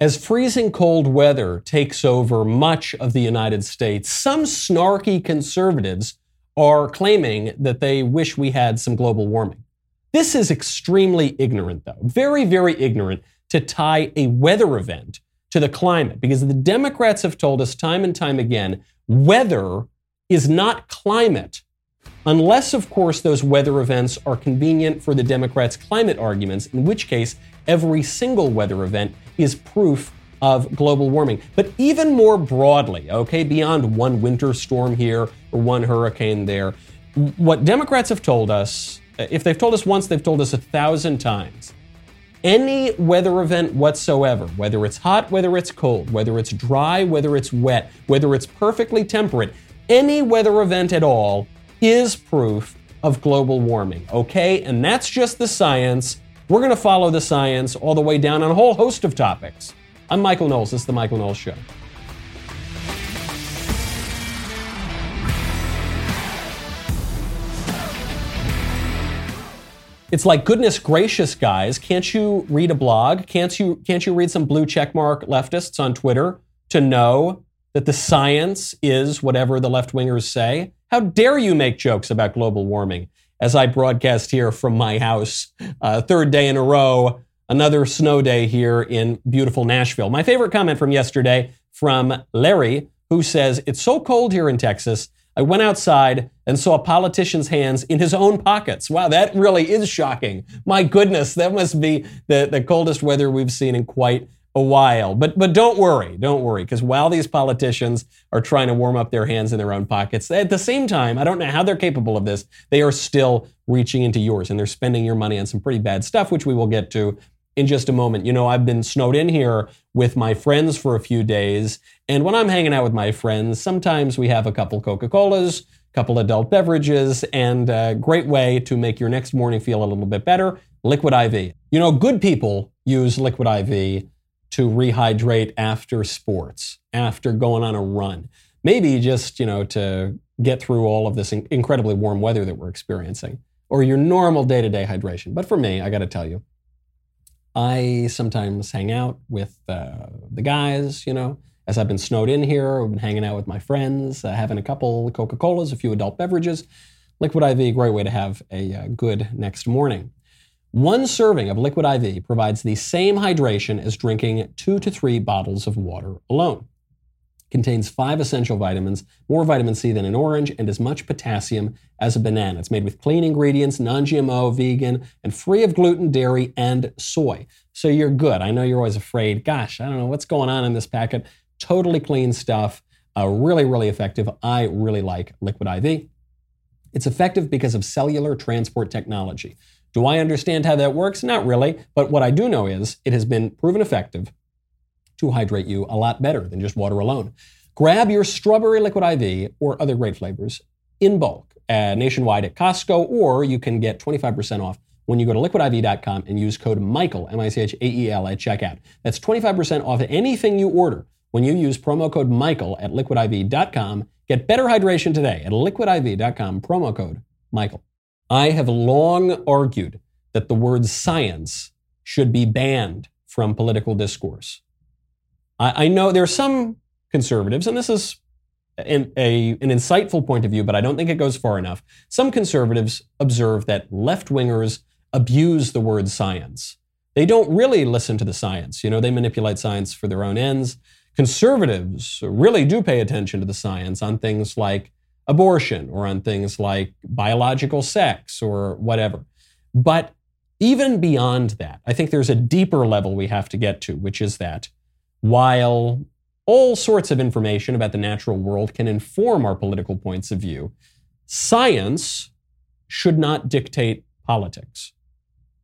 As freezing cold weather takes over much of the United States, some snarky conservatives are claiming that they wish we had some global warming. This is extremely ignorant, though, very, very ignorant to tie a weather event to the climate because the Democrats have told us time and time again weather is not climate unless, of course, those weather events are convenient for the Democrats' climate arguments, in which case every single weather event is proof of global warming. But even more broadly, okay, beyond one winter storm here or one hurricane there, what Democrats have told us, uh, if they've told us once, they've told us a thousand times. Any weather event whatsoever, whether it's hot, whether it's cold, whether it's dry, whether it's wet, whether it's perfectly temperate, any weather event at all is proof of global warming, okay? And that's just the science. We're going to follow the science all the way down on a whole host of topics. I'm Michael Knowles. This is The Michael Knowles Show. It's like goodness gracious, guys! Can't you read a blog? Can't you can't you read some blue checkmark leftists on Twitter to know that the science is whatever the left wingers say? How dare you make jokes about global warming? As I broadcast here from my house, uh, third day in a row, another snow day here in beautiful Nashville. My favorite comment from yesterday from Larry, who says, It's so cold here in Texas. I went outside and saw a politician's hands in his own pockets. Wow, that really is shocking. My goodness, that must be the, the coldest weather we've seen in quite a while. But but don't worry, don't worry, because while these politicians are trying to warm up their hands in their own pockets, at the same time, I don't know how they're capable of this. They are still reaching into yours and they're spending your money on some pretty bad stuff, which we will get to in just a moment. You know, I've been snowed in here with my friends for a few days, and when I'm hanging out with my friends, sometimes we have a couple Coca-Colas, couple adult beverages, and a great way to make your next morning feel a little bit better, Liquid IV. You know, good people use Liquid IV to rehydrate after sports, after going on a run. Maybe just, you know, to get through all of this incredibly warm weather that we're experiencing, or your normal day to day hydration. But for me, I got to tell you, I sometimes hang out with uh, the guys, you know, as I've been snowed in here, I've been hanging out with my friends, uh, having a couple Coca Colas, a few adult beverages. Liquid IV, great way to have a uh, good next morning. One serving of liquid IV provides the same hydration as drinking two to three bottles of water alone. Contains five essential vitamins, more vitamin C than an orange, and as much potassium as a banana. It's made with clean ingredients, non GMO, vegan, and free of gluten, dairy, and soy. So you're good. I know you're always afraid, gosh, I don't know what's going on in this packet. Totally clean stuff, uh, really, really effective. I really like Liquid IV. It's effective because of cellular transport technology. Do I understand how that works? Not really. But what I do know is it has been proven effective to hydrate you a lot better than just water alone. Grab your strawberry liquid IV or other great flavors in bulk uh, nationwide at Costco, or you can get 25% off when you go to liquidiv.com and use code Michael, M I C H A E L, at checkout. That's 25% off anything you order when you use promo code Michael at liquidiv.com. Get better hydration today at liquidiv.com, promo code Michael. I have long argued that the word science should be banned from political discourse. I, I know there are some conservatives, and this is an, a, an insightful point of view, but I don't think it goes far enough. Some conservatives observe that left wingers abuse the word science. They don't really listen to the science. You know, they manipulate science for their own ends. Conservatives really do pay attention to the science on things like abortion or on things like biological sex or whatever. But even beyond that, I think there's a deeper level we have to get to, which is that while all sorts of information about the natural world can inform our political points of view, science should not dictate politics.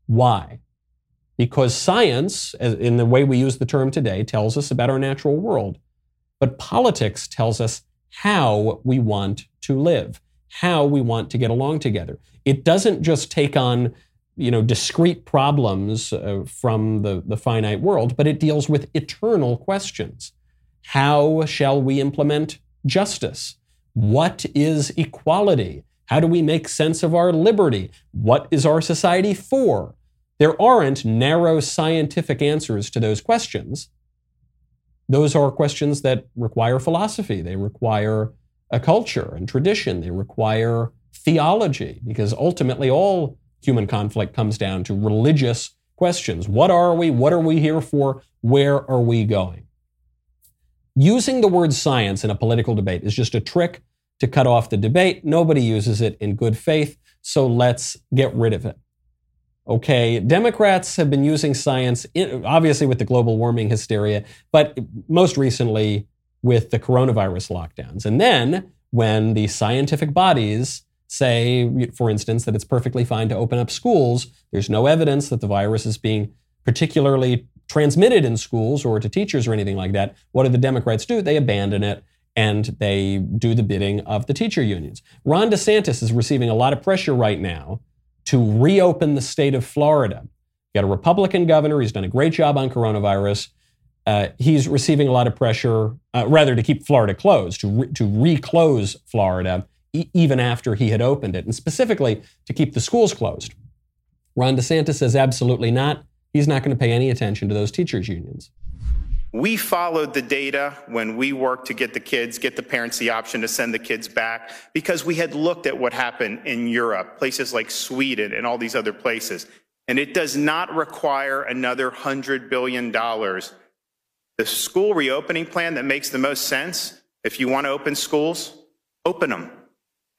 Why? Because science, in the way we use the term today, tells us about our natural world. But politics tells us how we want to live, how we want to get along together. It doesn't just take on you know, discrete problems uh, from the, the finite world, but it deals with eternal questions. How shall we implement justice? What is equality? How do we make sense of our liberty? What is our society for? There aren't narrow scientific answers to those questions. Those are questions that require philosophy. They require a culture and tradition. They require theology, because ultimately all human conflict comes down to religious questions. What are we? What are we here for? Where are we going? Using the word science in a political debate is just a trick to cut off the debate. Nobody uses it in good faith, so let's get rid of it. Okay, Democrats have been using science, obviously with the global warming hysteria, but most recently with the coronavirus lockdowns. And then when the scientific bodies say, for instance, that it's perfectly fine to open up schools, there's no evidence that the virus is being particularly transmitted in schools or to teachers or anything like that. What do the Democrats do? They abandon it and they do the bidding of the teacher unions. Ron DeSantis is receiving a lot of pressure right now to reopen the state of Florida. You got a Republican governor. He's done a great job on coronavirus. Uh, he's receiving a lot of pressure, uh, rather, to keep Florida closed, to, re- to reclose Florida e- even after he had opened it, and specifically to keep the schools closed. Ron DeSantis says absolutely not. He's not going to pay any attention to those teachers' unions. We followed the data when we worked to get the kids, get the parents the option to send the kids back, because we had looked at what happened in Europe, places like Sweden and all these other places. And it does not require another $100 billion. The school reopening plan that makes the most sense, if you want to open schools, open them.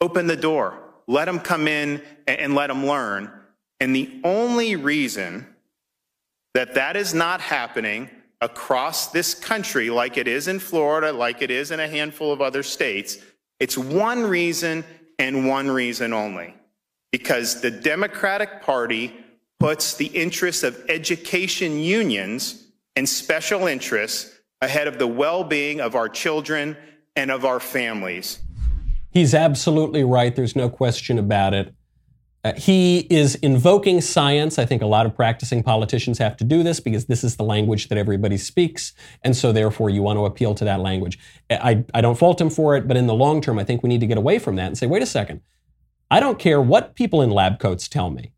Open the door. Let them come in and let them learn. And the only reason that that is not happening across this country, like it is in Florida, like it is in a handful of other states, it's one reason and one reason only. Because the Democratic Party puts the interests of education unions and special interests ahead of the well being of our children and of our families. He's absolutely right. There's no question about it. Uh, he is invoking science. I think a lot of practicing politicians have to do this because this is the language that everybody speaks. And so, therefore, you want to appeal to that language. I, I don't fault him for it, but in the long term, I think we need to get away from that and say, wait a second. I don't care what people in lab coats tell me.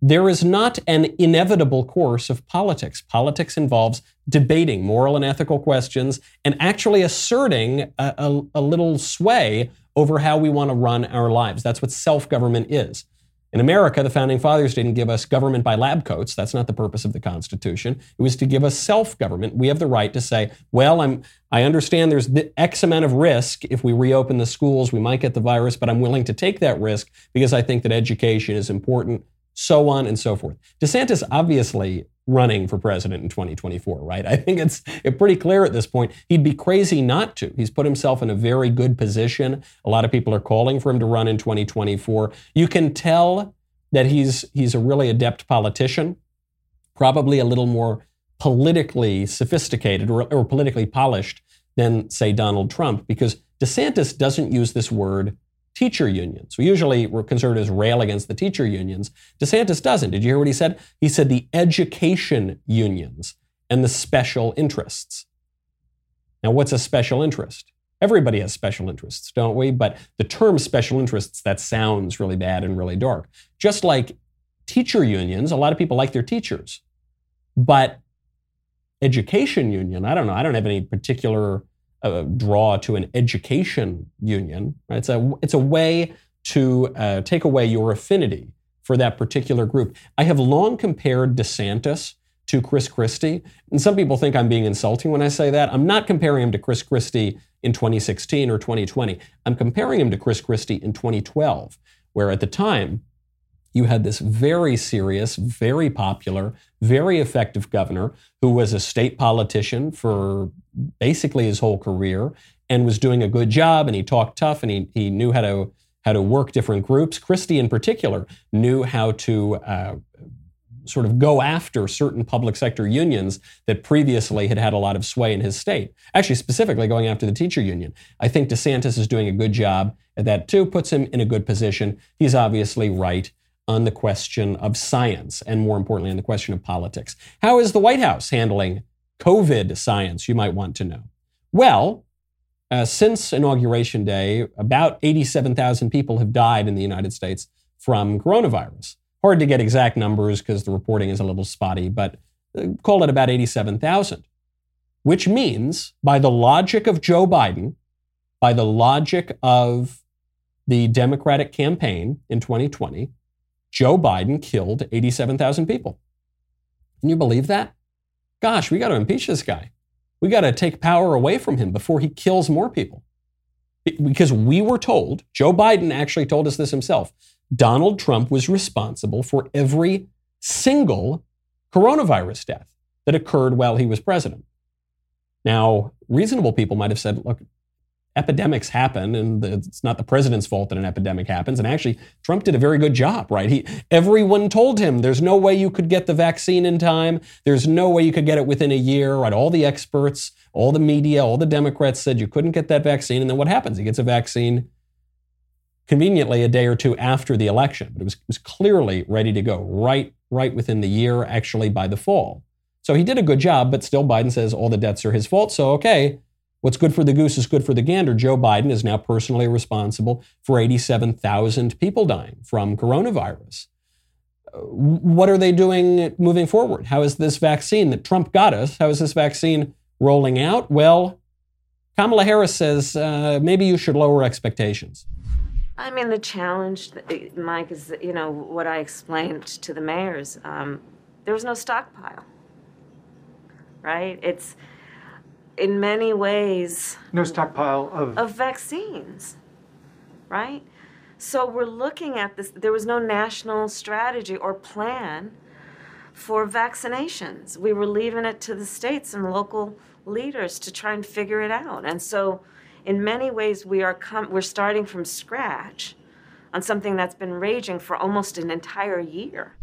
There is not an inevitable course of politics. Politics involves debating moral and ethical questions and actually asserting a, a, a little sway over how we want to run our lives. That's what self government is. In America, the founding fathers didn't give us government by lab coats. That's not the purpose of the Constitution. It was to give us self government. We have the right to say, well, I'm, I understand there's the X amount of risk. If we reopen the schools, we might get the virus, but I'm willing to take that risk because I think that education is important, so on and so forth. DeSantis obviously running for president in 2024, right? I think it's pretty clear at this point. He'd be crazy not to. He's put himself in a very good position. A lot of people are calling for him to run in 2024. You can tell that he's he's a really adept politician, probably a little more politically sophisticated or, or politically polished than say Donald Trump because DeSantis doesn't use this word teacher unions. So usually we're conservatives rail against the teacher unions. DeSantis doesn't. Did you hear what he said? He said the education unions and the special interests. Now, what's a special interest? Everybody has special interests, don't we? But the term special interests, that sounds really bad and really dark. Just like teacher unions, a lot of people like their teachers. But education union, I don't know, I don't have any particular uh, draw to an education union. Right? It's a it's a way to uh, take away your affinity for that particular group. I have long compared DeSantis to Chris Christie, and some people think I'm being insulting when I say that. I'm not comparing him to Chris Christie in 2016 or 2020. I'm comparing him to Chris Christie in 2012, where at the time you had this very serious, very popular, very effective governor who was a state politician for basically his whole career and was doing a good job and he talked tough and he, he knew how to how to work different groups. Christie in particular knew how to uh, sort of go after certain public sector unions that previously had had a lot of sway in his state. Actually, specifically going after the teacher union. I think DeSantis is doing a good job at that too, puts him in a good position. He's obviously right on the question of science and more importantly on the question of politics. How is the White House handling COVID science, you might want to know? Well, uh, since Inauguration Day, about 87,000 people have died in the United States from coronavirus. Hard to get exact numbers because the reporting is a little spotty, but uh, call it about 87,000. which means, by the logic of Joe Biden, by the logic of the Democratic campaign in 2020, Joe Biden killed 87,000 people. Can you believe that? Gosh, we got to impeach this guy. We got to take power away from him before he kills more people. Because we were told, Joe Biden actually told us this himself, Donald Trump was responsible for every single coronavirus death that occurred while he was president. Now, reasonable people might have said, look, epidemics happen and it's not the president's fault that an epidemic happens. And actually Trump did a very good job right? He everyone told him there's no way you could get the vaccine in time. There's no way you could get it within a year right? All the experts all the media all the democrats said you couldn't get that vaccine. And then what happens? He gets a vaccine conveniently a day or two after the election but it was, it was clearly ready to go right right within the year actually by the fall. So he did a good job but still biden says all the deaths are his fault. So okay What's good for the goose is good for the gander. Joe Biden is now personally responsible for 87,000 people dying from coronavirus. What are they doing moving forward? How is this vaccine that Trump got us, how is this vaccine rolling out? Well, Kamala Harris says uh, maybe you should lower expectations. I mean, the challenge, Mike, is you know what I explained to the mayors. Um, there was no stockpile, right? It's in many ways no stockpile of of vaccines, right? So we're looking at this. There was no national strategy or plan for vaccinations. We were leaving it to the states and local leaders to try and figure it out. And so, in many ways, we are com- we're starting from scratch on something that's been raging for almost an entire year.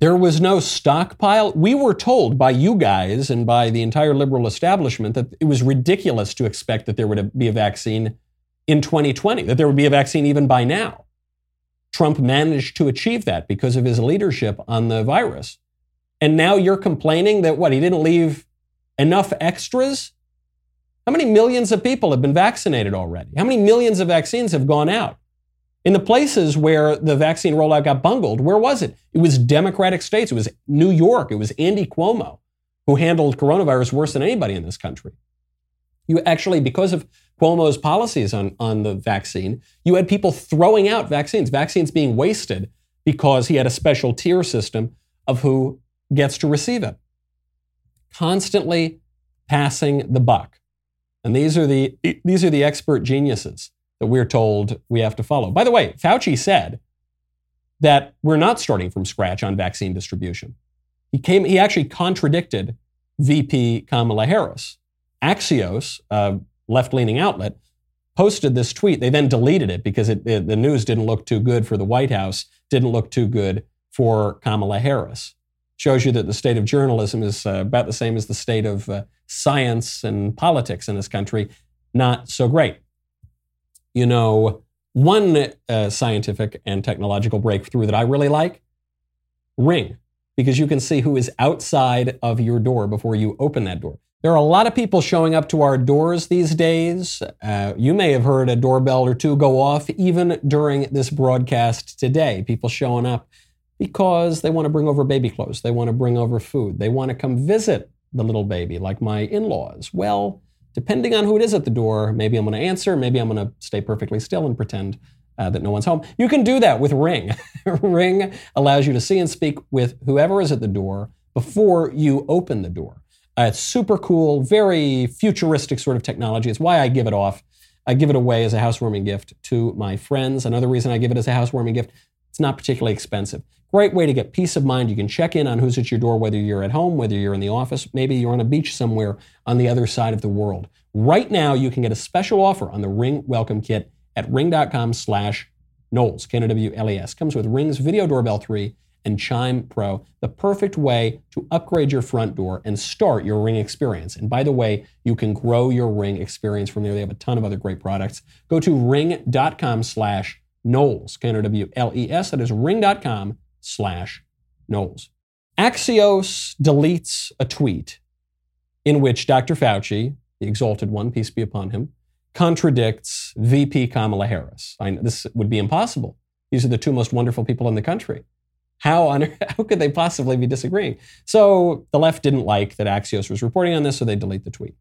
There was no stockpile. We were told by you guys and by the entire liberal establishment that it was ridiculous to expect that there would be a vaccine in 2020, that there would be a vaccine even by now. Trump managed to achieve that because of his leadership on the virus. And now you're complaining that what, he didn't leave enough extras? How many millions of people have been vaccinated already? How many millions of vaccines have gone out? In the places where the vaccine rollout got bungled, where was it? It was Democratic states. It was New York. It was Andy Cuomo who handled coronavirus worse than anybody in this country. You actually, because of Cuomo's policies on, on the vaccine, you had people throwing out vaccines, vaccines being wasted because he had a special tier system of who gets to receive it. Constantly passing the buck. And these are the, these are the expert geniuses that we're told we have to follow. By the way, Fauci said that we're not starting from scratch on vaccine distribution. He came, he actually contradicted VP Kamala Harris. Axios, a left-leaning outlet, posted this tweet. They then deleted it because it, it, the news didn't look too good for the White House, didn't look too good for Kamala Harris. Shows you that the state of journalism is uh, about the same as the state of uh, science and politics in this country. Not so great you know, one uh, scientific and technological breakthrough that I really like Ring, because you can see who is outside of your door before you open that door. There are a lot of people showing up to our doors these days. Uh, you may have heard a doorbell or two go off even during this broadcast today. People showing up because they want to bring over baby clothes, they want to bring over food, they want to come visit the little baby, like my in laws. Well, depending on who it is at the door, maybe I'm going to answer, maybe I'm going to stay perfectly still and pretend uh, that no one's home. You can do that with Ring. Ring allows you to see and speak with whoever is at the door before you open the door. Uh, it's super cool, very futuristic sort of technology. It's why I give it off. I give it away as a housewarming gift to my friends. Another reason I give it as a housewarming gift, it's not particularly expensive. Great way to get peace of mind. You can check in on who's at your door, whether you're at home, whether you're in the office, maybe you're on a beach somewhere on the other side of the world. Right now, you can get a special offer on the Ring Welcome Kit at ring.com slash Knowles, K-N-O-W-L-E-S. Comes with Ring's Video Doorbell 3 and Chime Pro, the perfect way to upgrade your front door and start your Ring experience. And by the way, you can grow your Ring experience from there. They have a ton of other great products. Go to ring.com slash Knowles, K-N-O-W-L-E-S. That is ring.com slash Knowles. Axios deletes a tweet in which Dr. Fauci, the exalted one, peace be upon him, contradicts VP Kamala Harris. I, this would be impossible. These are the two most wonderful people in the country. How on how could they possibly be disagreeing? So the left didn't like that Axios was reporting on this, so they delete the tweet.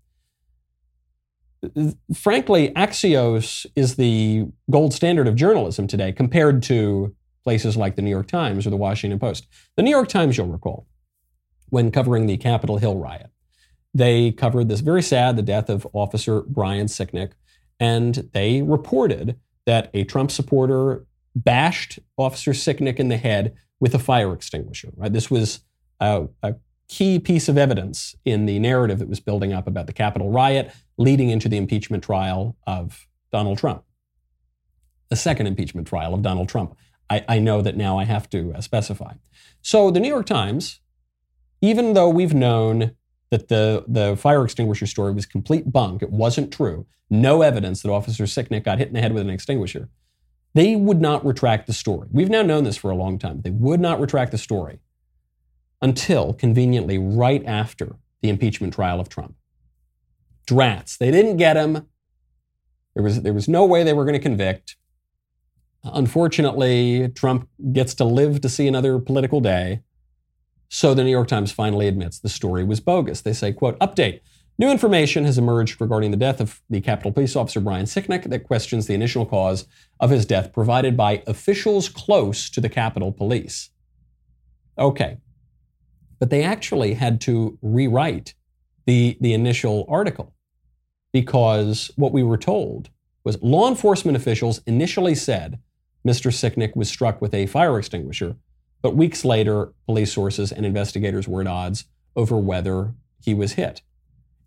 Frankly, Axios is the gold standard of journalism today compared to places like the New York Times or the Washington Post. The New York Times, you'll recall, when covering the Capitol Hill riot, they covered this very sad, the death of Officer Brian Sicknick, and they reported that a Trump supporter bashed Officer Sicknick in the head with a fire extinguisher. Right? This was a, a key piece of evidence in the narrative that was building up about the Capitol riot, leading into the impeachment trial of Donald Trump. The second impeachment trial of Donald Trump. I, I know that now I have to uh, specify. So the New York Times, even though we've known that the, the fire extinguisher story was complete bunk, it wasn't true, no evidence that Officer Sicknick got hit in the head with an extinguisher, they would not retract the story. We've now known this for a long time. They would not retract the story until conveniently right after the impeachment trial of Trump. Drats. They didn't get him. There was, there was no way they were going to convict. Unfortunately, Trump gets to live to see another political day. So the New York Times finally admits the story was bogus. They say, quote, update. New information has emerged regarding the death of the Capitol Police Officer Brian Sicknick that questions the initial cause of his death provided by officials close to the Capitol Police. Okay. But they actually had to rewrite the, the initial article because what we were told was law enforcement officials initially said Mr. Sicknick was struck with a fire extinguisher, but weeks later, police sources and investigators were at odds over whether he was hit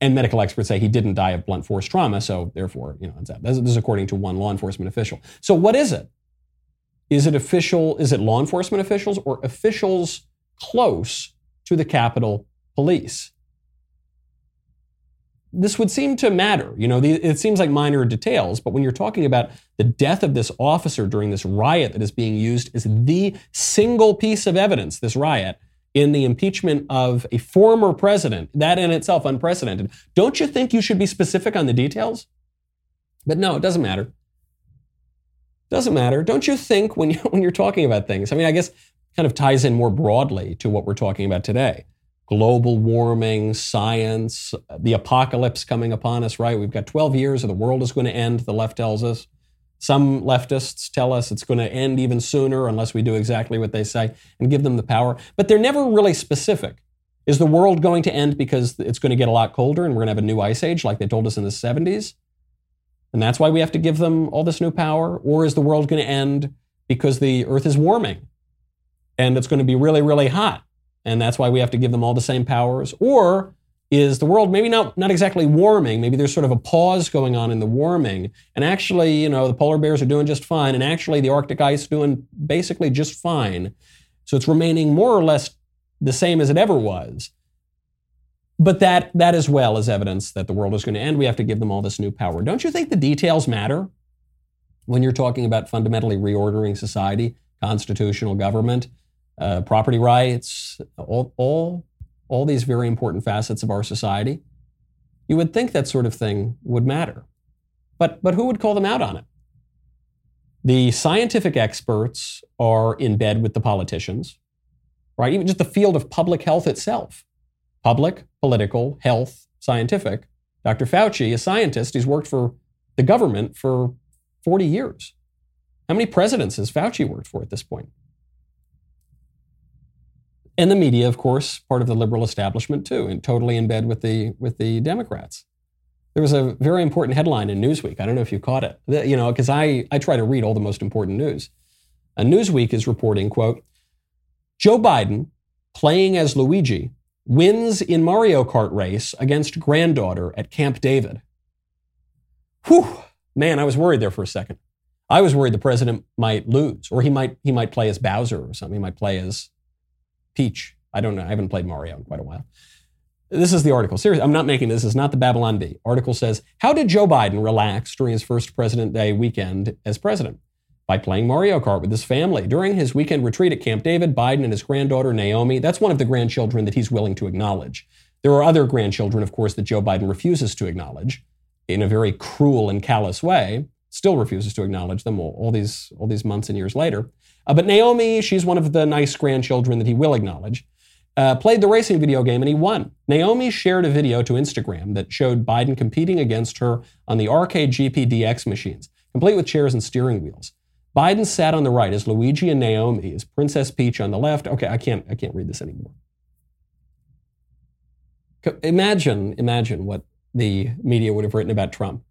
and medical experts say he didn't die of blunt force trauma, so therefore, you know, this is according to one law enforcement official. So what is it? Is it official? Is it law enforcement officials or officials close to the Capitol Police? This would seem to matter. You know, it seems like minor details, but when you're talking about the death of this officer during this riot that is being used as the single piece of evidence, this riot, in the impeachment of a former president, that in itself unprecedented. Don't you think you should be specific on the details? But no, it doesn't matter. Doesn't matter. Don't you think when you when you're talking about things? I mean, I guess kind of ties in more broadly to what we're talking about today. Global warming, science, the apocalypse coming upon us, right? We've got 12 years or the world is going to end, the left tells us. Some leftists tell us it's going to end even sooner unless we do exactly what they say and give them the power. But they're never really specific. Is the world going to end because it's going to get a lot colder and we're going to have a new ice age like they told us in the 70s? And that's why we have to give them all this new power? Or is the world going to end because the earth is warming and it's going to be really, really hot? And that's why we have to give them all the same powers? Or is the world maybe not, not exactly warming. Maybe there's sort of a pause going on in the warming. And actually, you know, the polar bears are doing just fine. And actually, the Arctic ice is doing basically just fine. So it's remaining more or less the same as it ever was. But that, that as well is evidence that the world is going to end. We have to give them all this new power. Don't you think the details matter when you're talking about fundamentally reordering society, constitutional government, uh, property rights, all, all all these very important facets of our society, you would think that sort of thing would matter. But, but who would call them out on it? The scientific experts are in bed with the politicians, right? Even just the field of public health itself public, political, health, scientific. Dr. Fauci, a scientist, he's worked for the government for 40 years. How many presidents has Fauci worked for at this point? And the media, of course, part of the liberal establishment too, and totally in bed with the with the Democrats. There was a very important headline in Newsweek. I don't know if you caught it. You know, because I I try to read all the most important news. A Newsweek is reporting, quote, Joe Biden, playing as Luigi, wins in Mario Kart race against granddaughter at Camp David. Whew, man, I was worried there for a second. I was worried the president might lose, or he might he might play as Bowser or something. He might play as Peach. I don't know. I haven't played Mario in quite a while. This is the article. Seriously, I'm not making this. is not the Babylon Bee. Article says, How did Joe Biden relax during his first President Day weekend as president? By playing Mario Kart with his family. During his weekend retreat at Camp David, Biden and his granddaughter, Naomi, that's one of the grandchildren that he's willing to acknowledge. There are other grandchildren, of course, that Joe Biden refuses to acknowledge in a very cruel and callous way, still refuses to acknowledge them all, all these, all these months and years later. Uh, but Naomi, she's one of the nice grandchildren that he will acknowledge, uh, played the racing video game and he won. Naomi shared a video to Instagram that showed Biden competing against her on the arcade GPDX machines, complete with chairs and steering wheels. Biden sat on the right as Luigi and Naomi, as Princess Peach on the left. Okay, I can't, I can't read this anymore. Imagine, imagine what the media would have written about Trump.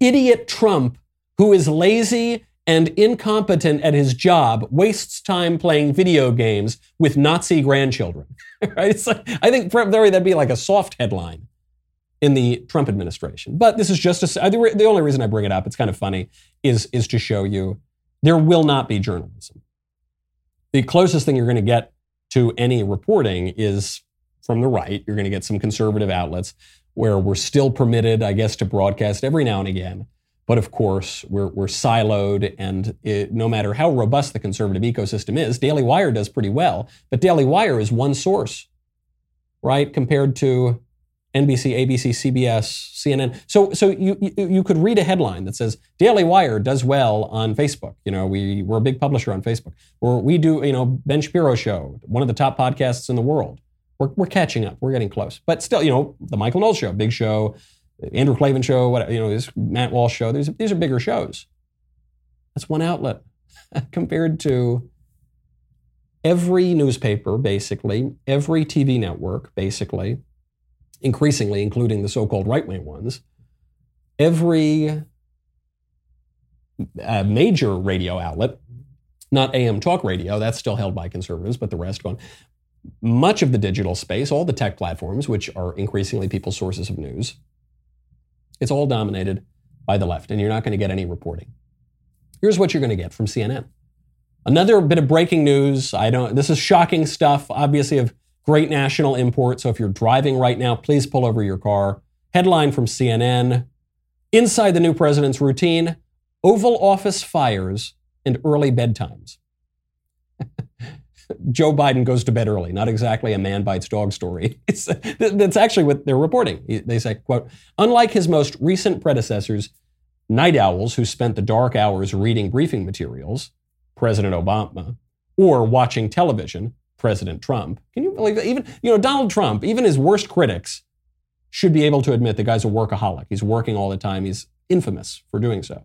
Idiot Trump, who is lazy and incompetent at his job, wastes time playing video games with Nazi grandchildren. right? Like, I think very that'd be like a soft headline in the Trump administration. But this is just a, the only reason I bring it up. It's kind of funny is is to show you there will not be journalism. The closest thing you're going to get to any reporting is from the right. You're going to get some conservative outlets where we're still permitted, I guess, to broadcast every now and again. But of course, we're, we're siloed, and it, no matter how robust the conservative ecosystem is, Daily Wire does pretty well. But Daily Wire is one source, right, compared to NBC, ABC, CBS, CNN. So, so you, you, you could read a headline that says Daily Wire does well on Facebook. You know, we, we're a big publisher on Facebook. Or we do, you know, Ben Shapiro show, one of the top podcasts in the world. We're, we're catching up. We're getting close. But still, you know, the Michael Knowles show, big show, Andrew Klavan show, what, you know, this Matt Walsh show. These, these are bigger shows. That's one outlet compared to every newspaper, basically, every TV network, basically, increasingly, including the so called right wing ones, every uh, major radio outlet, not AM talk radio, that's still held by conservatives, but the rest gone. Much of the digital space, all the tech platforms, which are increasingly people's sources of news, it's all dominated by the left, and you're not going to get any reporting. Here's what you're going to get from CNN. Another bit of breaking news. I don't. This is shocking stuff. Obviously, of great national import. So if you're driving right now, please pull over your car. Headline from CNN: Inside the new president's routine, Oval Office fires and early bedtimes. Joe Biden goes to bed early. Not exactly a man bites dog story. It's, that's actually what they're reporting. They say, quote, unlike his most recent predecessors, night owls who spent the dark hours reading briefing materials, President Obama, or watching television, President Trump. Can you believe that? Even, you know, Donald Trump, even his worst critics should be able to admit the guy's a workaholic. He's working all the time. He's infamous for doing so.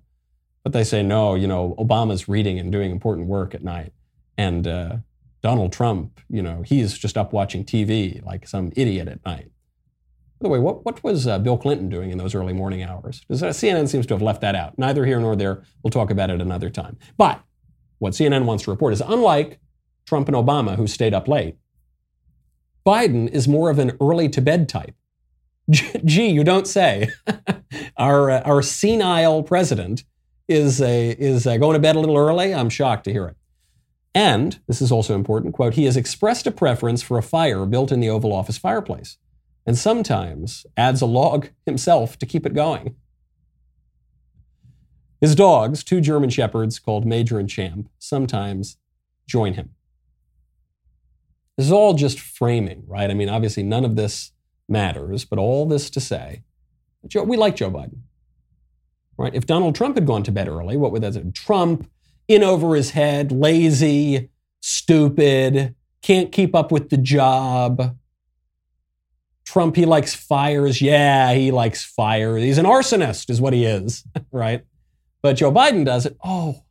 But they say, no, you know, Obama's reading and doing important work at night. And, uh, Donald Trump, you know, he's just up watching TV like some idiot at night. By the way, what, what was uh, Bill Clinton doing in those early morning hours? Uh, CNN seems to have left that out. Neither here nor there. We'll talk about it another time. But what CNN wants to report is unlike Trump and Obama, who stayed up late, Biden is more of an early to bed type. Gee, you don't say. our, uh, our senile president is, a, is uh, going to bed a little early. I'm shocked to hear it. And, this is also important, quote, he has expressed a preference for a fire built in the Oval Office fireplace, and sometimes adds a log himself to keep it going. His dogs, two German shepherds called Major and Champ, sometimes join him. This is all just framing, right? I mean, obviously, none of this matters, but all this to say, Joe, we like Joe Biden, right? If Donald Trump had gone to bed early, what would that say? Trump in over his head, lazy, stupid, can't keep up with the job. Trump, he likes fires. Yeah, he likes fire. He's an arsonist, is what he is, right? But Joe Biden does it. Oh,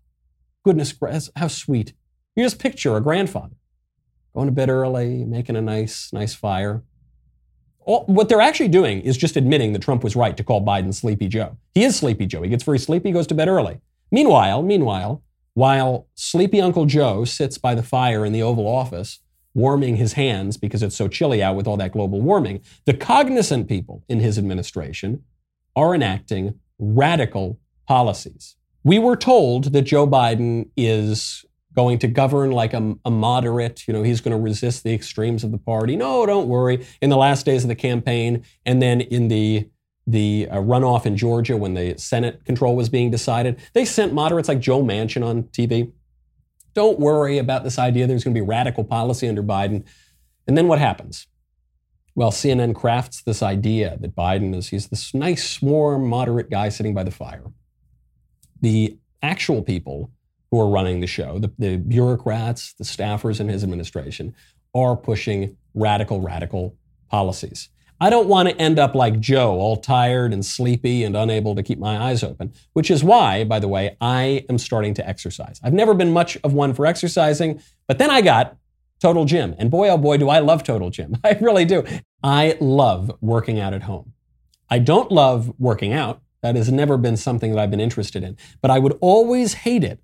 goodness, how sweet. You just picture a grandfather going to bed early, making a nice, nice fire. All, what they're actually doing is just admitting that Trump was right to call Biden Sleepy Joe. He is Sleepy Joe. He gets very sleepy, goes to bed early. Meanwhile, meanwhile, while sleepy Uncle Joe sits by the fire in the Oval Office, warming his hands because it's so chilly out with all that global warming, the cognizant people in his administration are enacting radical policies. We were told that Joe Biden is going to govern like a, a, moderate, you know, he's going to resist the extremes of the party. No, don't worry. In the last days of the campaign and then in the the uh, runoff in Georgia when the Senate control was being decided, they sent moderates like Joe Manchin on TV. Don't worry about this idea there's going to be radical policy under Biden. And then what happens? Well, CNN crafts this idea that Biden is he's this nice, warm, moderate guy sitting by the fire. The actual people who are running the show, the, the bureaucrats, the staffers in his administration, are pushing radical, radical policies. I don't want to end up like Joe, all tired and sleepy and unable to keep my eyes open, which is why, by the way, I am starting to exercise. I've never been much of one for exercising, but then I got Total Gym. And boy, oh boy, do I love Total Gym. I really do. I love working out at home. I don't love working out. That has never been something that I've been interested in. But I would always hate it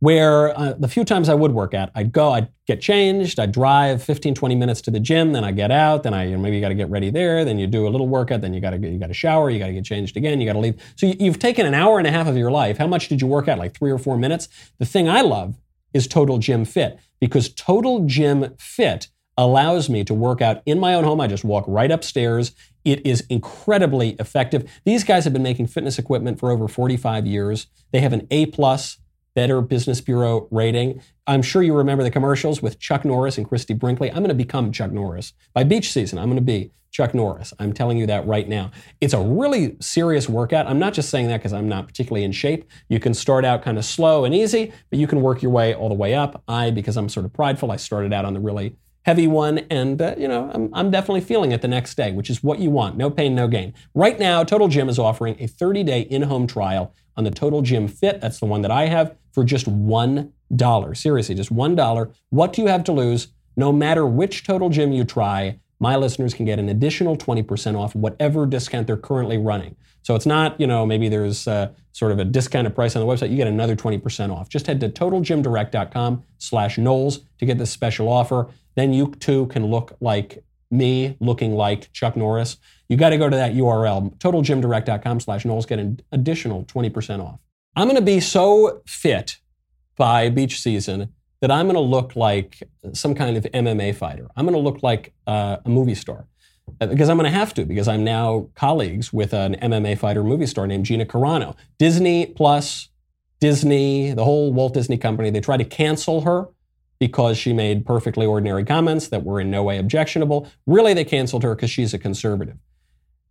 where uh, the few times I would work out, I'd go, I'd get changed, I'd drive 15, 20 minutes to the gym, then I get out, then I you know, maybe you got to get ready there, then you do a little workout, then you got to you got to shower, you got to get changed again, you got to leave. So you, you've taken an hour and a half of your life. How much did you work out? Like three or four minutes. The thing I love is Total Gym Fit because Total Gym Fit allows me to work out in my own home. I just walk right upstairs. It is incredibly effective. These guys have been making fitness equipment for over 45 years. They have an A plus Better Business Bureau rating. I'm sure you remember the commercials with Chuck Norris and Christie Brinkley. I'm going to become Chuck Norris. By beach season, I'm going to be Chuck Norris. I'm telling you that right now. It's a really serious workout. I'm not just saying that because I'm not particularly in shape. You can start out kind of slow and easy, but you can work your way all the way up. I, because I'm sort of prideful, I started out on the really heavy one, and uh, you know I'm, I'm definitely feeling it the next day, which is what you want. No pain, no gain. Right now, Total Gym is offering a 30-day in-home trial on the Total Gym Fit. That's the one that I have for just $1. Seriously, just $1. What do you have to lose? No matter which Total Gym you try, my listeners can get an additional 20% off whatever discount they're currently running. So it's not, you know, maybe there's uh, sort of a discounted price on the website. You get another 20% off. Just head to totalgymdirect.com slash Knowles to get this special offer. Then you too can look like me, looking like Chuck Norris. You got to go to that URL, totalgymdirect.com slash Knowles, get an additional 20% off. I'm going to be so fit by beach season that I'm going to look like some kind of MMA fighter. I'm going to look like uh, a movie star uh, because I'm going to have to because I'm now colleagues with an MMA fighter movie star named Gina Carano. Disney Plus, Disney, the whole Walt Disney Company, they tried to cancel her because she made perfectly ordinary comments that were in no way objectionable. Really, they canceled her because she's a conservative.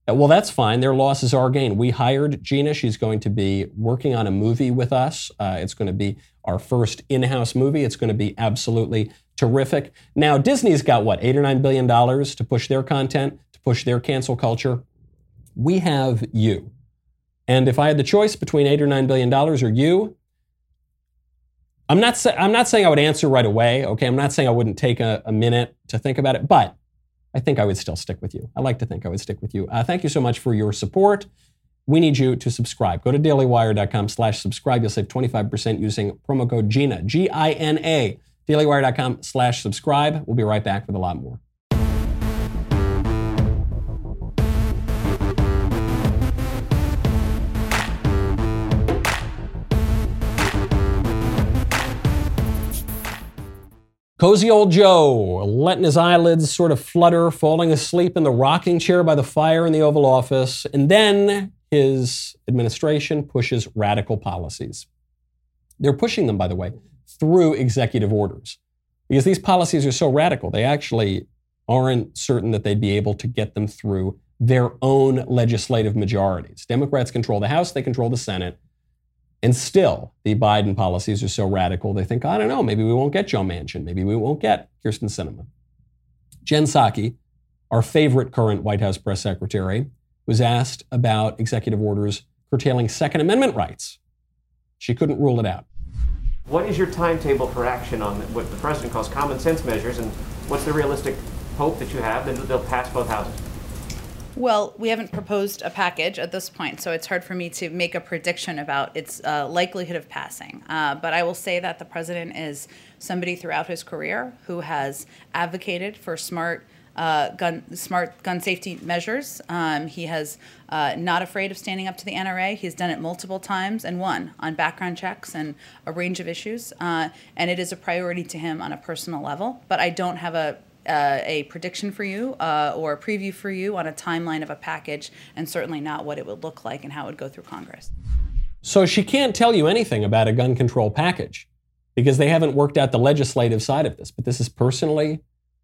Uh, well, that's fine. Their loss is our gain. We hired Gina. She's going to be working on a movie with us. Uh, it's going to be our first in house movie. It's going to be absolutely terrific. Now, Disney's got what, eight or nine billion dollars to push their content, to push their cancel culture? We have you. And if I had the choice between eight or nine billion dollars or you, I'm not, sa- I'm not saying I would answer right away, okay? I'm not saying I wouldn't take a, a minute to think about it, but I think I would still stick with you. I like to think I would stick with you. Uh, thank you so much for your support. We need you to subscribe. Go to dailywire.com slash subscribe. You'll save 25% using promo code GINA, G-I-N-A, dailywire.com slash subscribe. We'll be right back with a lot more. Cozy old Joe, letting his eyelids sort of flutter, falling asleep in the rocking chair by the fire in the Oval Office, and then his administration pushes radical policies. They're pushing them, by the way, through executive orders. Because these policies are so radical, they actually aren't certain that they'd be able to get them through their own legislative majorities. Democrats control the House, they control the Senate. And still, the Biden policies are so radical, they think, I don't know, maybe we won't get Joe Manchin. Maybe we won't get Kyrsten Sinema. Jen Psaki, our favorite current White House press secretary, was asked about executive orders curtailing Second Amendment rights. She couldn't rule it out. What is your timetable for action on what the president calls common sense measures, and what's the realistic hope that you have that they'll pass both houses? Well, we haven't proposed a package at this point, so it's hard for me to make a prediction about its uh, likelihood of passing. Uh, but I will say that the president is somebody throughout his career who has advocated for smart. Uh, gun smart gun safety measures. Um, he has uh, not afraid of standing up to the NRA. He's done it multiple times and won on background checks and a range of issues. Uh, and it is a priority to him on a personal level. But I don't have a uh, a prediction for you uh, or a preview for you on a timeline of a package, and certainly not what it would look like and how it would go through Congress. So she can't tell you anything about a gun control package because they haven't worked out the legislative side of this. But this is personally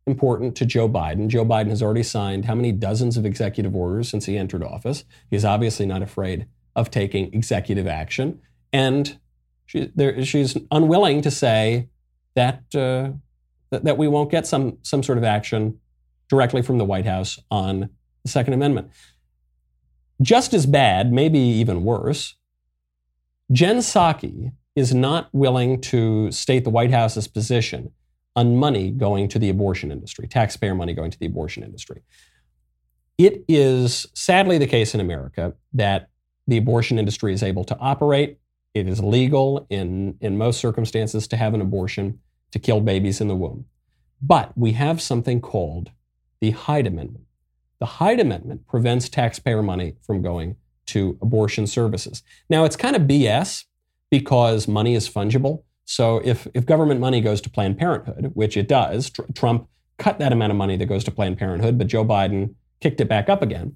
important to Joe Biden. Joe Biden has already signed how many dozens of executive orders since he entered office. He's obviously not afraid of taking executive action. And She, there, she's unwilling to say that, uh, that we won't get some some sort of action directly from the White House on the Second Amendment. Just as bad, maybe even worse, Jen Psaki is not willing to state the White House's position on money going to the abortion industry, taxpayer money going to the abortion industry. It is sadly the case in America that the abortion industry is able to operate. It is legal in, in most circumstances to have an abortion to kill babies in the womb. But we have something called the Hyde Amendment. The Hyde Amendment prevents taxpayer money from going to abortion services. Now, it's kind of BS because money is fungible. So if, if government money goes to Planned Parenthood, which it does, tr- Trump cut that amount of money that goes to Planned Parenthood, but Joe Biden kicked it back up again.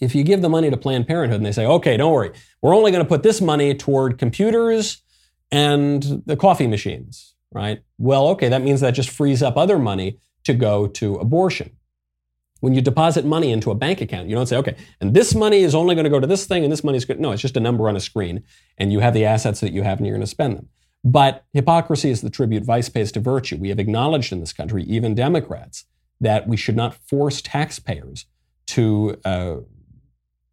If you give the money to Planned Parenthood and they say, okay, don't worry, we're only going to put this money toward computers and the coffee machines, right? Well, okay, that means that just frees up other money to go to abortion. When you deposit money into a bank account, you don't say, okay, and this money is only going to go to this thing and this money is good. No, it's just a number on a screen and you have the assets that you have and you're going to spend them. But hypocrisy is the tribute vice pays to virtue. We have acknowledged in this country, even Democrats, that we should not force taxpayers to uh,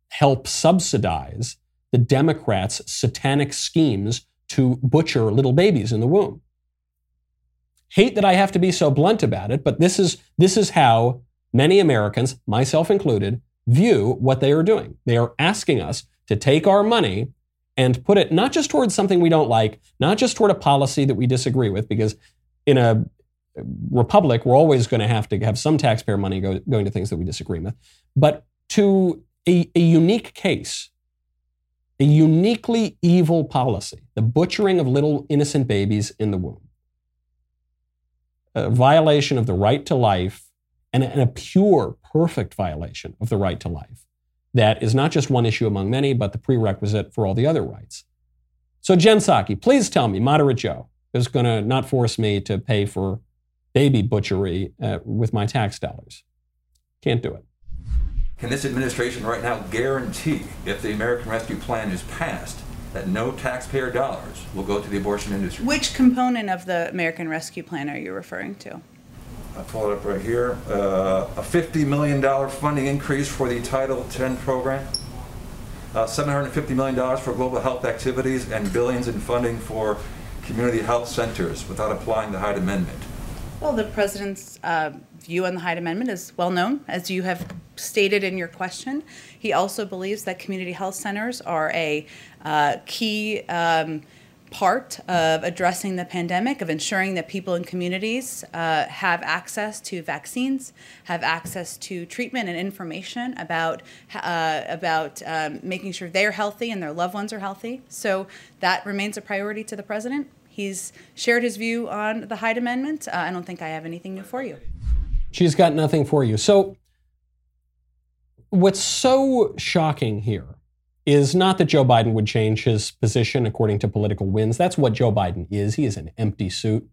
help subsidize the Democrats' satanic schemes to butcher little babies in the womb. Hate that I have to be so blunt about it, but this is, this is how many Americans, myself included, view what they are doing. They are asking us to take our money and put it not just towards something we don't like, not just toward a policy that we disagree with, because in a republic, we're always going to have to have some taxpayer money go, going to things that we disagree with, but to a, a unique case, a uniquely evil policy, the butchering of little innocent babies in the womb, a violation of the right to life, and a, and a pure, perfect violation of the right to life that is not just one issue among many, but the prerequisite for all the other rights. So, Jen Psaki, please tell me, Moderate Joe is going to not force me to pay for baby butchery uh, with my tax dollars. Can't do it. Can this administration right now guarantee, if the American Rescue Plan is passed, that no taxpayer dollars will go to the abortion industry? Which component of the American Rescue Plan are you referring to? I pull it up right here. Uh, a $50 million funding increase for the Title X program, uh, $750 million for global health activities, and billions in funding for community health centers without applying the Hyde Amendment. Well, the president's uh, view on the Hyde Amendment is well known, as you have stated in your question. He also believes that community health centers are a uh, key. Um, part of addressing the pandemic, of ensuring that people in communities uh, have access to vaccines, have access to treatment and information about uh, about um, making sure they're healthy and their loved ones are healthy. So that remains a priority to the president. He's shared his view on the Hyde Amendment. Uh, I don't think I have anything new for you. She's got nothing for you. So, what's so shocking here is not that Joe Biden would change his position according to political winds. That's what Joe Biden is. He is an empty suit.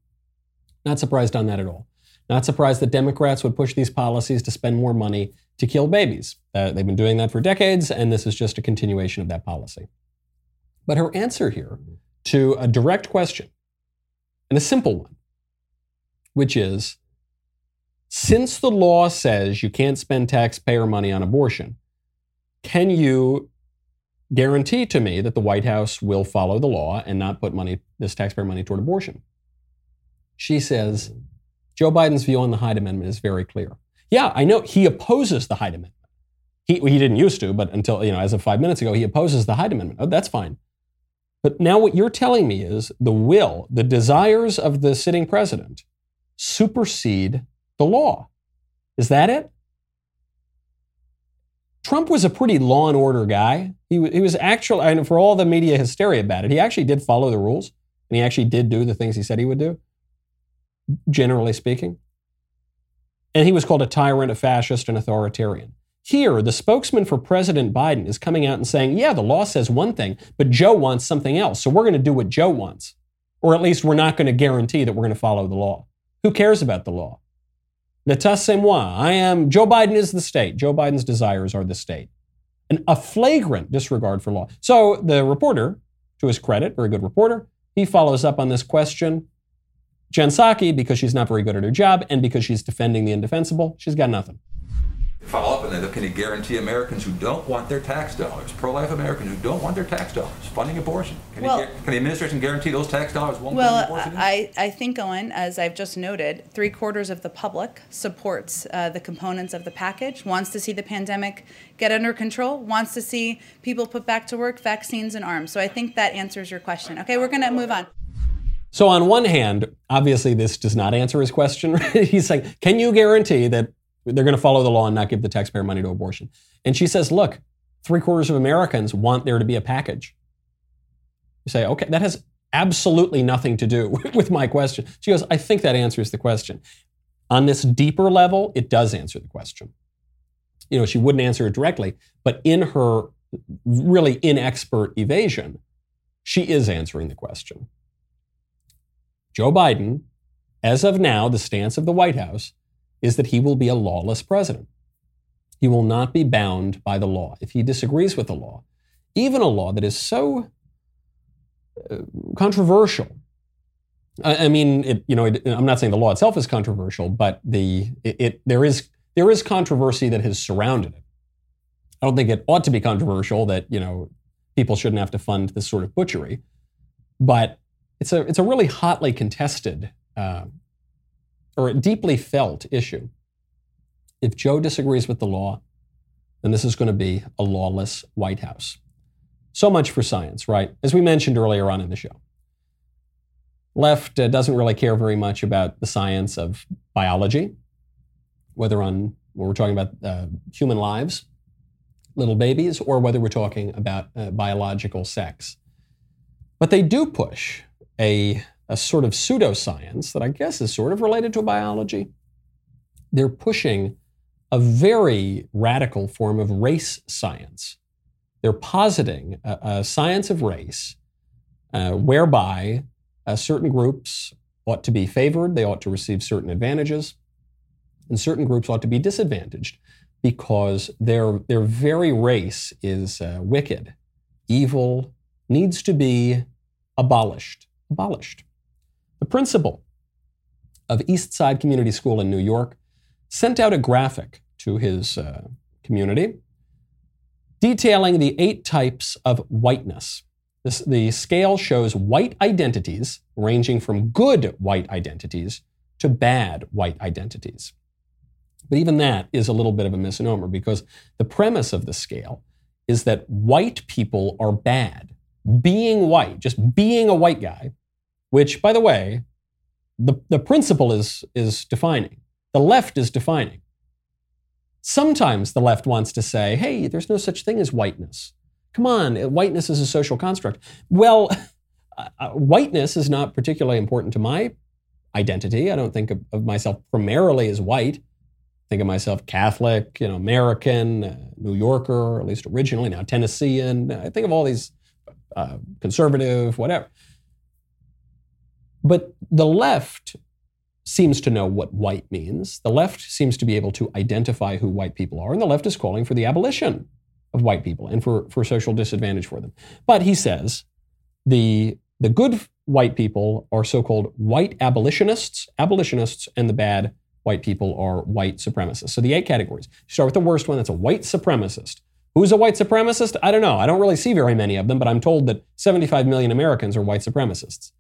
Not surprised on that at all. Not surprised that Democrats would push these policies to spend more money to kill babies. Uh, they've been doing that for decades, and this is just a continuation of that policy. But her answer here to a direct question, and a simple one, which is since the law says you can't spend taxpayer money on abortion, can you guarantee to me that the White House will follow the law and not put money, this taxpayer money toward abortion. She says Joe Biden's view on the Hyde Amendment is very clear. Yeah, I know he opposes the Hyde Amendment. He, he didn't used to, but until, you know, as of five minutes ago, he opposes the Hyde Amendment. Oh, that's fine. But now what you're telling me is the will, the desires of the sitting president supersede the law. Is that it? Trump was a pretty law and order guy. He, he was actually, and for all the media hysteria about it, he actually did follow the rules and he actually did do the things he said he would do, generally speaking. And he was called a tyrant, a fascist, an authoritarian. Here, the spokesman for President Biden is coming out and saying, yeah, the law says one thing, but Joe wants something else. So we're going to do what Joe wants. Or at least we're not going to guarantee that we're going to follow the law. Who cares about the law? L'état c'est moi. I am, Joe Biden is the state. Joe Biden's desires are the state. And a flagrant disregard for law. So the reporter to his credit, very good reporter. He follows up on this question. Jen Psaki, because she's not very good at her job and because she's defending the indefensible, she's got nothing. Follow up on that. Can you guarantee Americans who don't want their tax dollars, pro-life Americans who don't want their tax dollars, funding abortion? Can, Well- you, can the administration guarantee those tax dollars won't fund Well, abortion? I, I think, Owen, as I've just noted, three quarters of the public supports uh, the components of the package, wants to see the pandemic get under control, wants to see people put back to work, vaccines and arms. So I think that answers your question. Okay, we're going to move on. So, on one hand, obviously, this does not answer his question. He's saying, Can you guarantee that they're going to follow the law and not give the taxpayer money to abortion? And she says, Look, three quarters of Americans want there to be a package. You say, Okay, that has absolutely nothing to do with my question. She goes, I think that answers the question. On this deeper level, it does answer the question. You know, she wouldn't answer it directly, but in her really inexpert evasion, she is answering the question. Joe Biden, as of now, the stance of the White House is that he will be a lawless president. He will not be bound by the law. If he disagrees with the law, even a law that is so uh, controversial, I, I mean, it, you know, it, I'm not saying the law itself is controversial, but the it, it there is there is controversy that has surrounded it. I don't think it ought to be controversial that you know people shouldn't have to fund this sort of butchery, but it's a it's a really hotly contested uh, or a deeply felt issue. If Joe disagrees with the law, then this is going to be a lawless White House. So much for science, right? As we mentioned earlier on in the show. Left uh, doesn't really care very much about the science of biology, whether on when we're talking about uh, human lives, little babies, or whether we're talking about uh, biological sex. But they do push a, a sort of pseudoscience that I guess is sort of related to biology. They're pushing a very radical form of race science. They're positing a, a science of race uh, whereby uh, certain groups ought to be favored, they ought to receive certain advantages, and certain groups ought to be disadvantaged because their, their very race is uh, wicked, evil, needs to be abolished. Abolished. The principal of East Side Community School in New York sent out a graphic to his uh, community detailing the eight types of whiteness. This, the scale shows white identities ranging from good white identities to bad white identities. But even that is a little bit of a misnomer because the premise of the scale is that white people are bad. Being white, just being a white guy, which, by the way, the, the principle is, is defining. The left is defining. Sometimes the left wants to say, hey, there's no such thing as whiteness. Come on, whiteness is a social construct. Well, uh, whiteness is not particularly important to my identity. I don't think of, of myself primarily as white. I think of myself Catholic, you know, American, uh, New Yorker, at least originally, now Tennessean. I think of all these uh, conservative, whatever. But the left seems to know what white means. The left seems to be able to identify who white people are, and the left is calling for the abolition of white people and for, for social disadvantage for them. But he says the, the good white people are so called white abolitionists, abolitionists, and the bad white people are white supremacists. So the eight categories. You start with the worst one, that's a white supremacist. Who's a white supremacist? I don't know. I don't really see very many of them, but I'm told that 75 million Americans are white supremacists.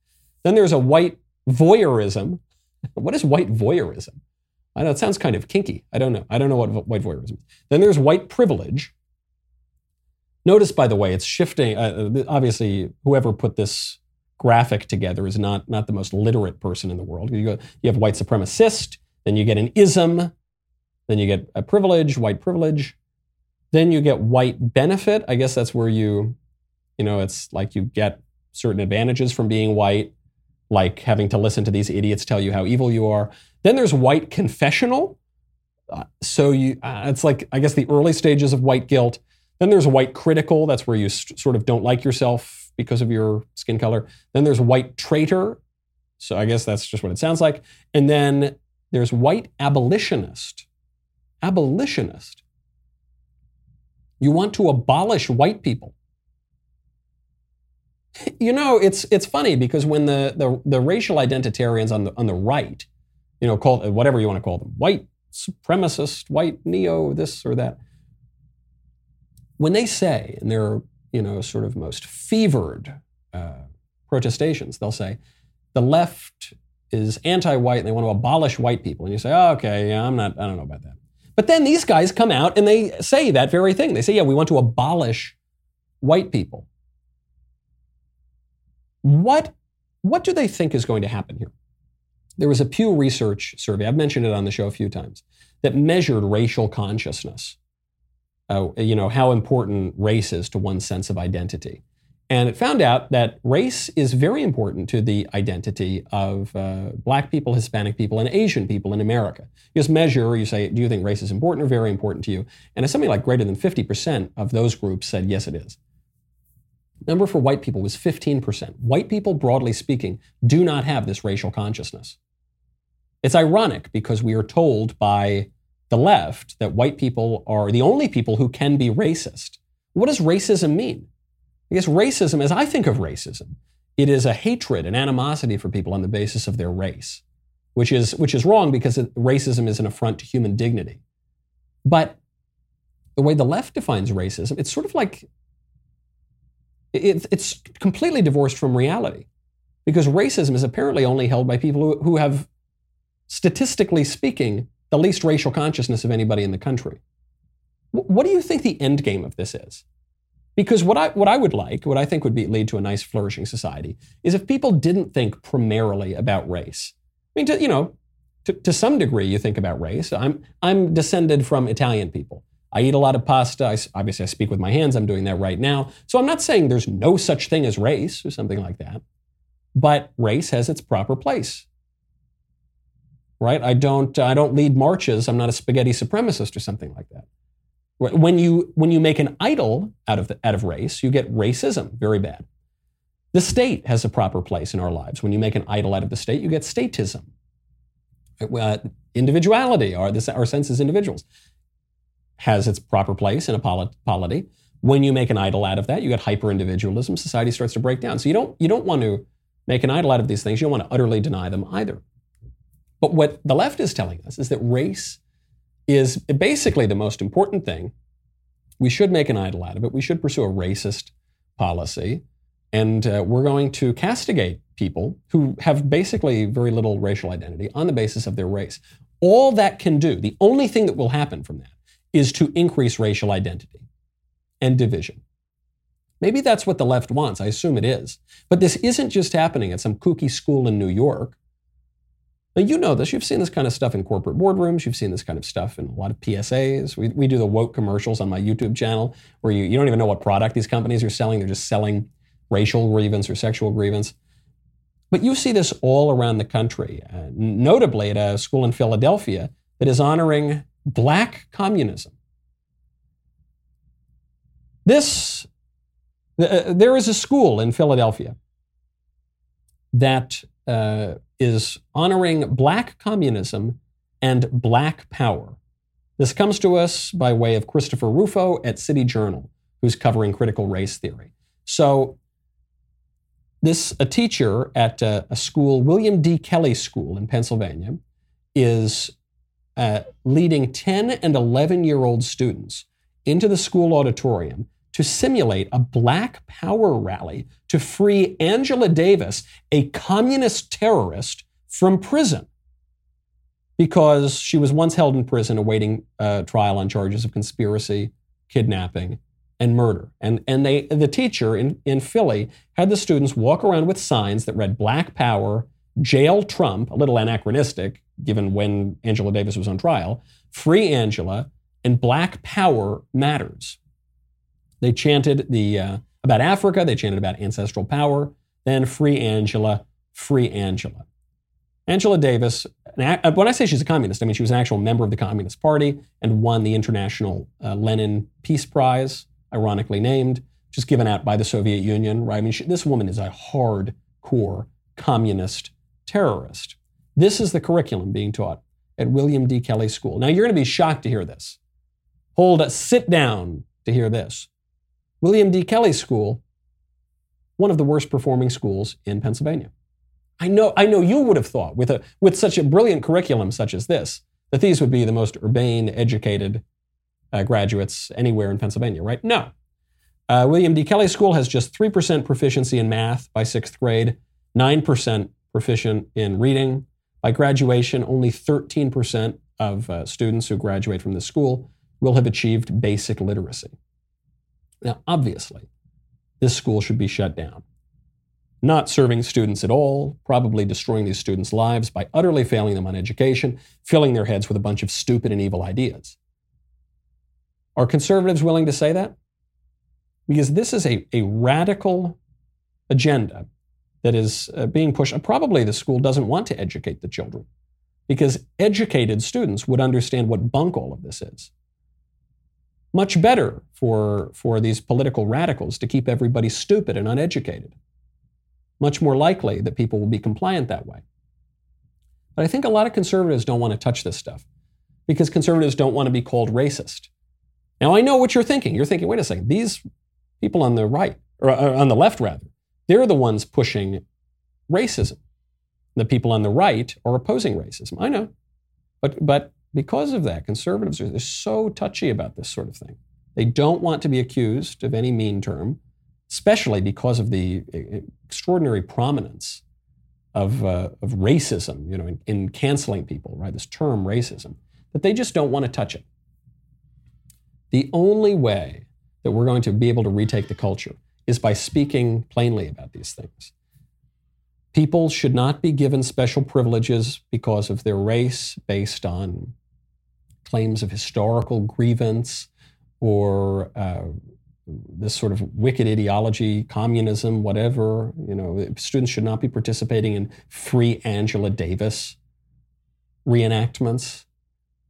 Then there's a white voyeurism. What is white voyeurism? I know it sounds kind of kinky. I don't know. I don't know what white voyeurism is. Then there's white privilege. Notice, by the way, it's shifting. Uh, obviously, whoever put this graphic together is not, not the most literate person in the world. You, go, you have white supremacist, then you get an ism, then you get a privilege, white privilege. Then you get white benefit. I guess that's where you, you know, it's like you get certain advantages from being white, like having to listen to these idiots tell you how evil you are. Then there's white confessional. Uh, so you, uh, it's like I guess the early stages of white guilt. Then there's white critical. That's where you st- sort of don't like yourself because of your skin color. Then there's white traitor. So I guess that's just what it sounds like. And then there's white abolitionist. Abolitionist. You want to abolish white people. You know, it's it's funny because when the the, the racial identitarians on the on the right, you know, call whatever you want to call them, white supremacist, white neo, this or that, when they say in their you know sort of most fevered uh, protestations, they'll say the left is anti-white and they want to abolish white people, and you say, oh, okay, yeah, I'm not, I don't know about that. But then these guys come out and they say that very thing. They say, yeah, we want to abolish white people. What, what do they think is going to happen here? There was a Pew Research survey, I've mentioned it on the show a few times, that measured racial consciousness. Uh, you know, how important race is to one's sense of identity. And it found out that race is very important to the identity of uh, black people, Hispanic people, and Asian people in America. You just measure, you say, do you think race is important or very important to you? And it's something like greater than 50% of those groups said, yes, it is. Number for white people was 15%. White people, broadly speaking, do not have this racial consciousness. It's ironic because we are told by the left that white people are the only people who can be racist. What does racism mean? I guess racism, as I think of racism, it is a hatred and animosity for people on the basis of their race, which is, which is wrong because racism is an affront to human dignity. But the way the left defines racism, it's sort of like it, it's completely divorced from reality because racism is apparently only held by people who, who have, statistically speaking, the least racial consciousness of anybody in the country. what do you think the end game of this is? Because what I, what I would like, what I think would be, lead to a nice flourishing society, is if people didn't think primarily about race. I mean, to, you know, to, to some degree, you think about race. I'm, I'm descended from Italian people. I eat a lot of pasta. I, obviously, I speak with my hands. I'm doing that right now. So I'm not saying there's no such thing as race or something like that. But race has its proper place. Right? I don't, I don't lead marches. I'm not a spaghetti supremacist or something like that. When you, when you make an idol out of, the, out of race, you get racism, very bad. The state has a proper place in our lives. When you make an idol out of the state, you get statism. Uh, individuality, our, this, our sense as individuals, has its proper place in a polity. When you make an idol out of that, you get hyper individualism. Society starts to break down. So you don't, you don't want to make an idol out of these things. You don't want to utterly deny them either. But what the left is telling us is that race is basically the most important thing. We should make an idol out of it. We should pursue a racist policy. And uh, we're going to castigate people who have basically very little racial identity on the basis of their race. All that can do, the only thing that will happen from that, is to increase racial identity and division. Maybe that's what the left wants. I assume it is. But this isn't just happening at some kooky school in New York. Now, you know this. You've seen this kind of stuff in corporate boardrooms. You've seen this kind of stuff in a lot of PSAs. We, we do the woke commercials on my YouTube channel where you, you don't even know what product these companies are selling. They're just selling racial grievance or sexual grievance. But you see this all around the country, uh, notably at a school in Philadelphia that is honoring black communism. This, uh, there is a school in Philadelphia that uh, is honoring black communism and black power. This comes to us by way of Christopher Rufo at City Journal, who's covering critical race theory. So, this a teacher at a, a school, William D. Kelley School in Pennsylvania, is uh, leading 10 and 11 year old students into the school auditorium to simulate a black power rally to free Angela Davis, a communist terrorist, from prison because she was once held in prison awaiting uh, trial on charges of conspiracy, kidnapping, and murder. And, and they, the teacher in, in Philly had the students walk around with signs that read Black Power, Jail Trump, a little anachronistic given when Angela Davis was on trial, Free Angela, and Black Power Matters. They chanted the, uh, about Africa, they chanted about ancestral power, then Free Angela, Free Angela. Angela Davis, uh, when I say she's a communist, I mean she was an actual member of the Communist Party and won the International uh, Lenin Peace Prize, ironically named, just given out by the Soviet Union. Right? I mean, she, this woman is a hardcore communist terrorist. This is the curriculum being taught at William D. Kelley School. Now, you're going to be shocked to hear this. Hold, a sit down to hear this. William D. Kelley School one of the worst performing schools in Pennsylvania. I know, I know you would have thought with, a, with such a brilliant curriculum such as this that these would be the most urbane, educated uh, graduates anywhere in Pennsylvania, right? No. Uh, William D. Kelley School has just 3% proficiency in math by sixth grade, 9% proficient in reading. By graduation, only 13% of uh, students who graduate from this school will have achieved basic literacy. Now, obviously, this school should be shut down. Not serving students at all, probably destroying these students' lives by utterly failing them on education, filling their heads with a bunch of stupid and evil ideas. Are conservatives willing to say that? Because this is a, a radical agenda that is uh, being pushed. Probably the school doesn't want to educate the children because educated students would understand what bunk all of this is. Much better for, for these political radicals to keep everybody stupid and uneducated. Much more likely that people will be compliant that way. But I think a lot of conservatives don't want to touch this stuff because conservatives don't want to be called racist. Now, I know what you're thinking. You're thinking, wait a second, these people on the right, or uh, on the left rather, they're the ones pushing racism. The people on the right are opposing racism. I know. But, but because of that, conservatives are so touchy about this sort of thing. They don't want to be accused of any mean term, especially because of the extraordinary prominence of, uh, of racism, you know, in, in canceling people, right? This term racism, that they just don't want to touch it. The only way that we're going to be able to retake the culture is by speaking plainly about these things. People should not be given special privileges because of their race based on claims of historical grievance or uh, this sort of wicked ideology, communism, whatever. You know, students should not be participating in free Angela Davis reenactments.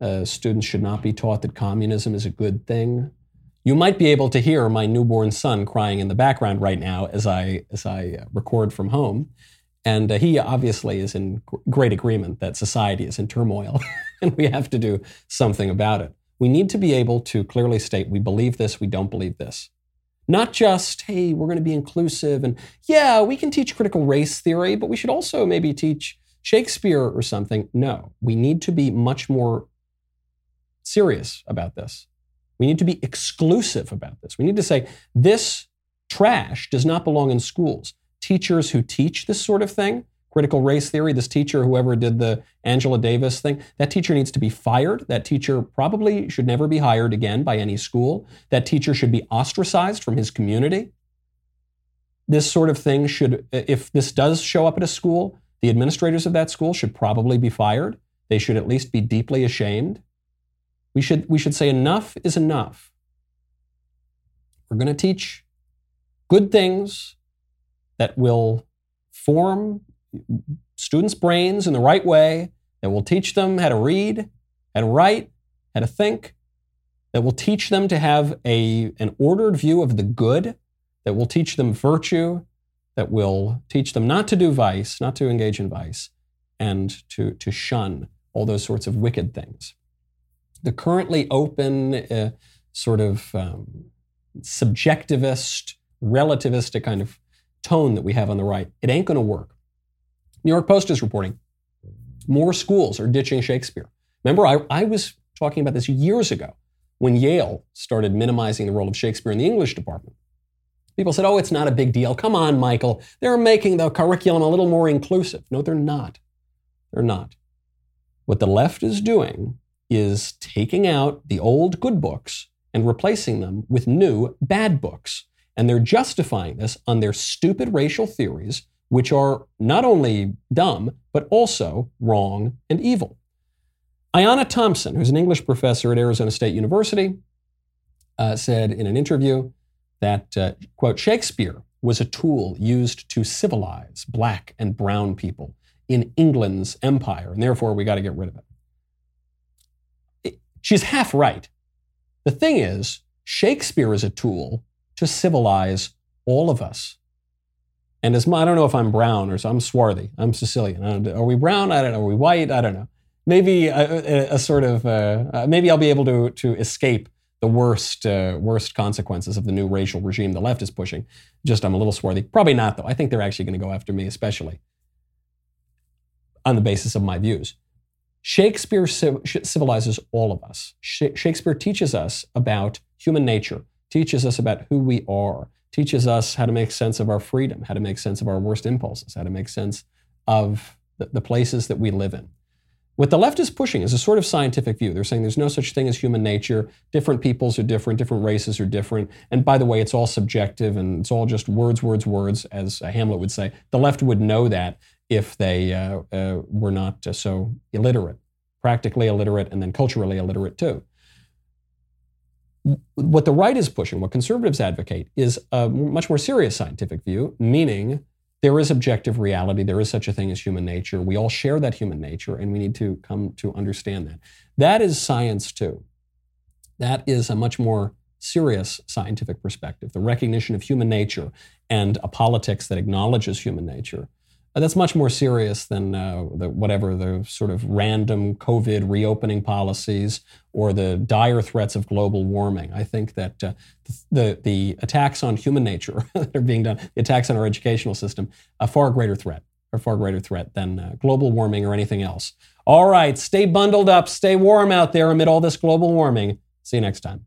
Uh, students should not be taught that communism is a good thing. You might be able to hear my newborn son crying in the background right now as I as I uh, record from home, and uh, he obviously is in great agreement that society is in turmoil, and we have to do something about it. We need to be able to clearly state we believe this, we don't believe this. Not just, hey, we're going to be inclusive and yeah, we can teach critical race theory, but we should also maybe teach Shakespeare or something. No, we need to be much more serious about this. We need to be exclusive about this. We need to say this trash does not belong in schools. Teachers who teach this sort of thing, critical race theory, this teacher, whoever did the Angela Davis thing, that teacher needs to be fired. That teacher probably should never be hired again by any school. That teacher should be ostracized from his community. This sort of thing should, if this does show up at a school, the administrators of that school should probably be fired. They should at least be deeply ashamed. We should, we should say enough is enough. We're going to teach good things that will form students' brains in the right way, that will teach them how to read, how to write, how to think, that will teach them to have a, an ordered view of the good, that will teach them virtue, that will teach them not to do vice, not to engage in vice, and to, to shun all those sorts of wicked things the currently open, uh, sort of um, subjectivist, relativistic kind of tone that we have on the right, it ain't going to work. New York Post is reporting more schools are ditching Shakespeare. Remember, I, I was talking about this years ago when Yale started minimizing the role of Shakespeare in the English department. People said, oh, it's not a big deal. Come on, Michael. They're making the curriculum a little more inclusive. No, they're not. They're not. What the left is doing is taking out the old good books and replacing them with new bad books. And they're justifying this on their stupid racial theories, which are not only dumb, but also wrong and evil. Ayanna Thompson, who's an English professor at Arizona State University, uh, said in an interview that, uh, quote, Shakespeare was a tool used to civilize black and brown people in England's empire, and therefore we got to get rid of it. She's half right. The thing is, Shakespeare is a tool to civilize all of us. And as my, I don't know if I'm brown or so, I'm swarthy. I'm Sicilian. are we brown? I don't know. Are we white? I don't know. Maybe a, a, a sort of, uh, uh, maybe I'll be able to, to escape the worst uh, worst consequences of the new racial regime the left is pushing. Just I'm a little swarthy. Probably not though. I think they're actually going to go after me, especially on the basis of my views. Shakespeare civilizes all of us. Shakespeare teaches us about human nature, teaches us about who we are, teaches us how to make sense of our freedom, how to make sense of our worst impulses, how to make sense of the, places that we live in. What the left is pushing is a sort of scientific view. They're saying there's no such thing as human nature. Different peoples are different, different races are different. And by the way, it's all subjective and it's all just words, words, words, as Hamlet would say. The left would know that if they uh, uh, were not uh, so illiterate, practically illiterate, and then culturally illiterate too. What the right is pushing, what conservatives advocate, is a much more serious scientific view, meaning there is objective reality. There is such a thing as human nature. We all share that human nature, and we need to come to understand that. That is science, too. That is a much more serious scientific perspective the recognition of human nature and a politics that acknowledges human nature that's much more serious than uh, the, whatever the sort of random COVID reopening policies or the dire threats of global warming. I think that uh, the, the attacks on human nature that are being done, the attacks on our educational system, a far greater threat, a far greater threat than uh, global warming or anything else. All right, stay bundled up, stay warm out there amid all this global warming. See you next time.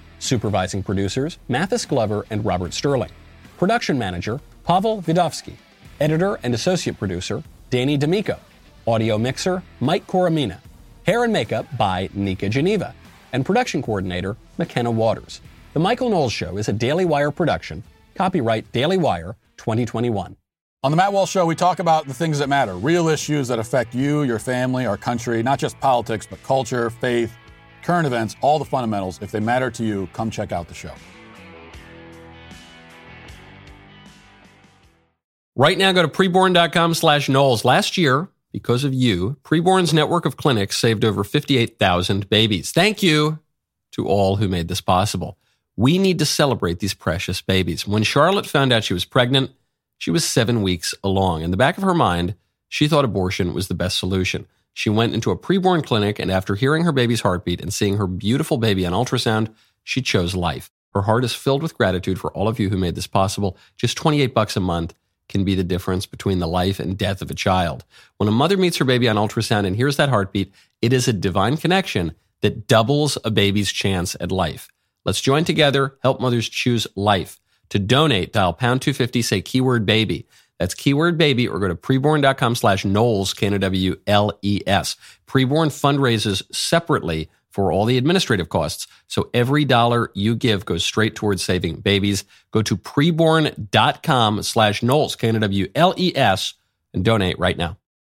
Supervising producers, Mathis Glover and Robert Sterling. Production manager, Pavel Vidovsky. Editor and associate producer, Danny D'Amico. Audio mixer, Mike Coromina. Hair and makeup by Nika Geneva. And production coordinator, McKenna Waters. The Michael Knowles Show is a Daily Wire production. Copyright Daily Wire 2021. On the Matt Walsh Show, we talk about the things that matter, real issues that affect you, your family, our country, not just politics, but culture, faith, current events, all the fundamentals. If they matter to you, come check out the show. Right now, go to preborn.com slash Knowles. Last year, because of you, Preborn's network of clinics saved over 58,000 babies. Thank you to all who made this possible. We need to celebrate these precious babies. When Charlotte found out she was pregnant, she was seven weeks along. In the back of her mind, she thought abortion was the best solution. She went into a preborn clinic, and after hearing her baby's heartbeat and seeing her beautiful baby on ultrasound, she chose life. Her heart is filled with gratitude for all of you who made this possible. Just 28 bucks a month can be the difference between the life and death of a child. When a mother meets her baby on ultrasound and hears that heartbeat, it is a divine connection that doubles a baby's chance at life. Let's join together, help mothers choose life. To donate, dial pound 250, say keyword baby. That's keyword baby or go to preborn.com slash Knowles, K-N-O-W-L-E-S. Preborn fundraises separately for all the administrative costs. So every dollar you give goes straight towards saving babies. Go to preborn.com slash Knowles, K-N-O-W-L-E-S and donate right now.